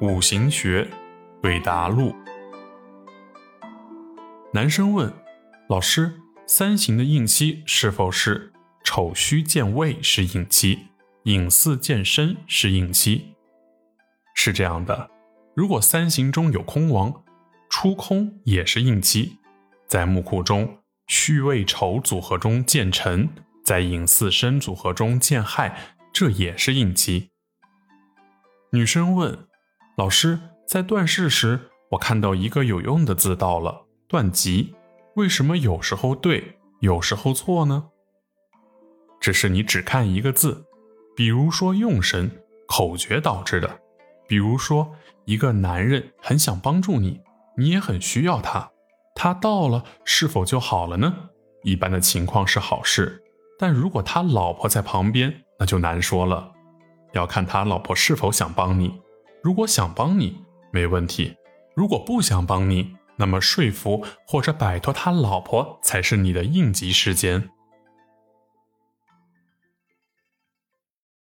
五行学对答录。男生问老师：三行的应期是否是丑戌见未是应期，寅巳见申是应期？是这样的，如果三行中有空亡，出空也是应期。在木库中，戌未丑组合中见辰，在寅巳申组合中见亥，这也是应期。女生问老师：在断事时，我看到一个有用的字到了。断吉，为什么有时候对，有时候错呢？这是你只看一个字，比如说用神口诀导致的。比如说，一个男人很想帮助你，你也很需要他，他到了是否就好了呢？一般的情况是好事，但如果他老婆在旁边，那就难说了。要看他老婆是否想帮你。如果想帮你，没问题；如果不想帮你，那么说服或者摆脱他老婆才是你的应急时间。